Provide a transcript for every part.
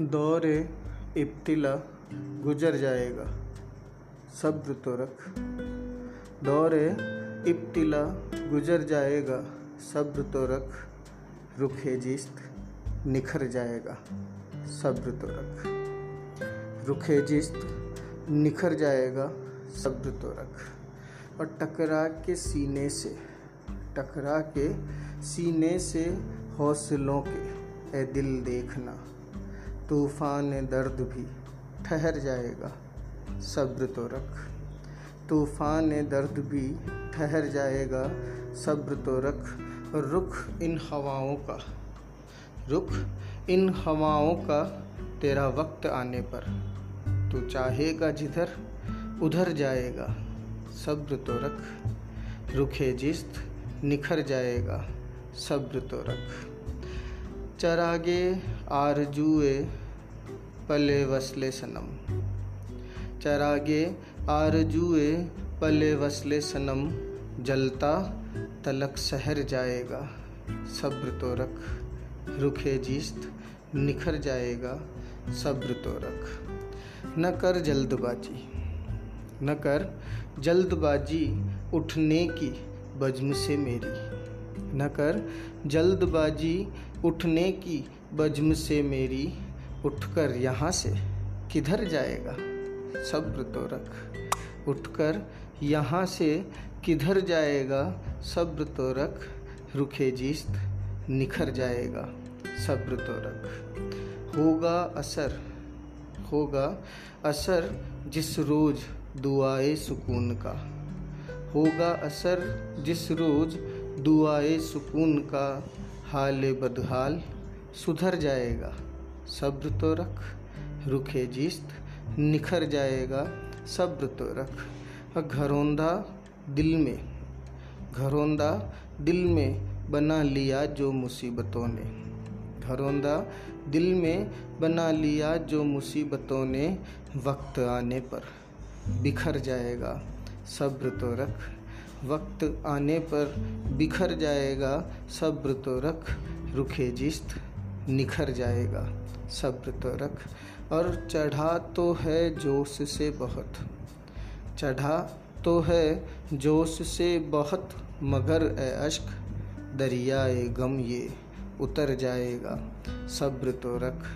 दौर इब्तिला गुजर जाएगा। सब्र तो रख। दौर इब्तिला गुजर जाएगा। सब्र तो रख। रुखे जिस्त निखर जाएगा। सब्र तो रख। रुखे जिस्त निखर जाएगा। सब्र तो रख। और टकरा के सीने से, टकरा के सीने से हौसलों के, ए दिल देखना। तूफ़ान दर्द भी ठहर जाएगा, सब्र तो रख। तूफ़ान दर्द भी ठहर जाएगा, सब्र तो रख। रुख इन हवाओं का, रुख इन हवाओं का तेरा वक्त आने पर। तू चाहेगा जिधर, उधर जाएगा, सब्र तो रख। रुखे जिस्त निखर जाएगा, सब्र तो रख। चरागे आरजुए पले वसले सनम। चरागे आरजुए पले वसले सनम। जलता तलक सहर जाएगा, सब्र तो रख। रुखे जीस्त निखर जाएगा, सब्र तो रख। न कर जल्दबाजी, न कर जल्दबाजी उठने की बज्म से मेरी। न कर जल्दबाजी उठने की बज्म से मेरी। उठकर यहाँ से किधर जाएगा? सब्र तो रख। उठकर यहाँ से किधर जाएगा? सब्र तो रख। रुखे जीस्त, निखर जाएगा। सब्र तो रख। होगा असर होगा असर जिस रोज़ दुआए सुकून का। होगा असर जिस रोज़ दुआए सुकून का। हाल बदहाल सुधर जाएगा। सब्र तो रख रुखे जिस्त, निखर जाएगा सब्र तो रख। घरोंदा दिल में, घरोंदा दिल में बना लिया जो मुसीबतों ने। घरोंदा दिल में बना लिया जो मुसीबतों ने वक्त आने पर। बिखर जाएगा सब्र तो रख, वक्त आने पर बिखर जाएगा सब्र तो रख रुखे जिस्त निखर जाएगा। सब्र तो रख। और चढ़ा तो है जोश से बहुत। चढ़ा तो है जोश से बहुत, मगर ए अश्क दरिया ए गम ये उतर जाएगा। सब्र तो रख।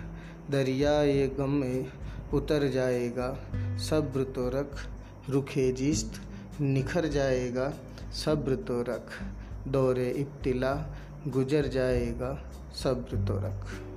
दरिया ये गम ए उतर जाएगा। सब्र तो रख। रुखे जिस्त, निखर जाएगा। सब्र तो रख। दौरे इब्तिला गुजर जाएगा सब्र तो रख।